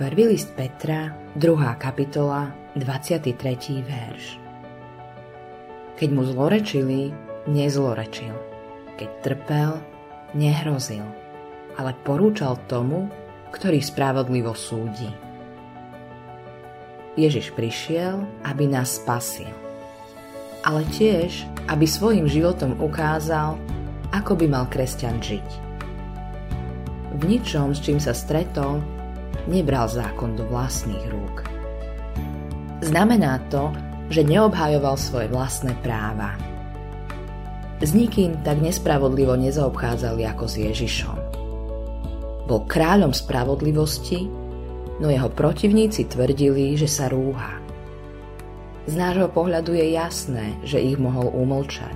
Prvý list Petra, 2. kapitola, 23. verš. Keď mu zlorečili, nezlorečil. Keď trpel, nehrozil, ale porúčal tomu, ktorý spravodlivo súdi. Ježiš prišiel, aby nás spasil, ale tiež, aby svojim životom ukázal, ako by mal kresťan žiť. V ničom, s čím sa stretol, nebral zákon do vlastných rúk. Znamená to, že neobhajoval svoje vlastné práva. S nikým tak nespravodlivo nezaobchádzali ako s Ježišom. Bol kráľom spravodlivosti, no jeho protivníci tvrdili, že sa rúha. Z nášho pohľadu je jasné, že ich mohol umlčať,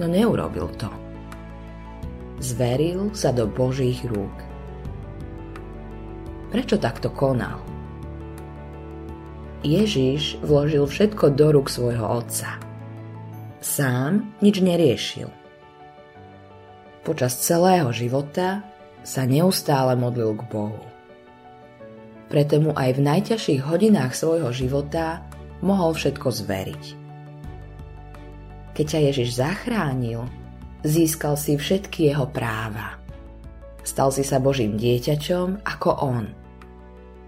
no neurobil to. Zveril sa do Božích rúk Prečo takto konal? Ježiš vložil všetko do rúk svojho otca. Sám nič neriešil. Počas celého života sa neustále modlil k Bohu. Preto mu aj v najťažších hodinách svojho života mohol všetko zveriť. Keď ťa Ježiš zachránil, získal si všetky jeho práva. Stal si sa Božím dieťaťom ako On.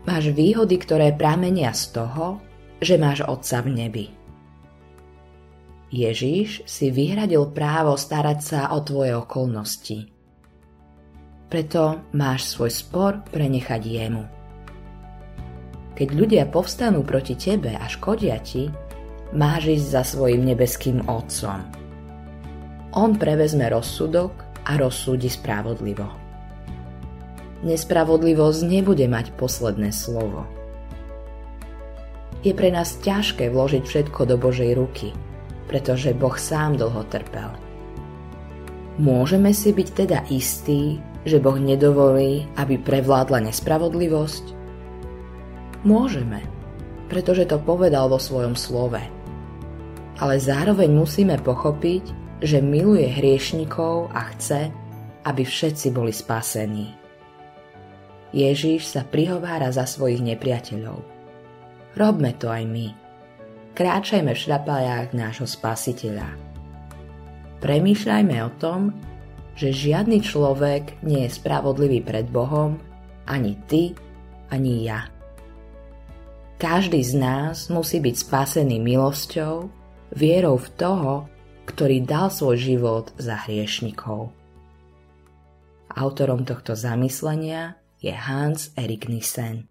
Máš výhody, ktoré pramenia z toho, že máš Otca v nebi. Ježíš si vyhradil právo starať sa o tvoje okolnosti. Preto máš svoj spor prenechať jemu. Keď ľudia povstanú proti tebe a škodia ti, máš ísť za svojim nebeským Otcom. On prevezme rozsudok a rozsúdi spravodlivo nespravodlivosť nebude mať posledné slovo. Je pre nás ťažké vložiť všetko do Božej ruky, pretože Boh sám dlho trpel. Môžeme si byť teda istí, že Boh nedovolí, aby prevládla nespravodlivosť? Môžeme, pretože to povedal vo svojom slove. Ale zároveň musíme pochopiť, že miluje hriešnikov a chce, aby všetci boli spasení. Ježíš sa prihovára za svojich nepriateľov. Robme to aj my. Kráčajme v šrapajách nášho spasiteľa. Premýšľajme o tom, že žiadny človek nie je spravodlivý pred Bohom, ani ty, ani ja. Každý z nás musí byť spasený milosťou, vierou v toho, ktorý dal svoj život za hriešnikov. Autorom tohto zamyslenia je Hans Erik Nissen.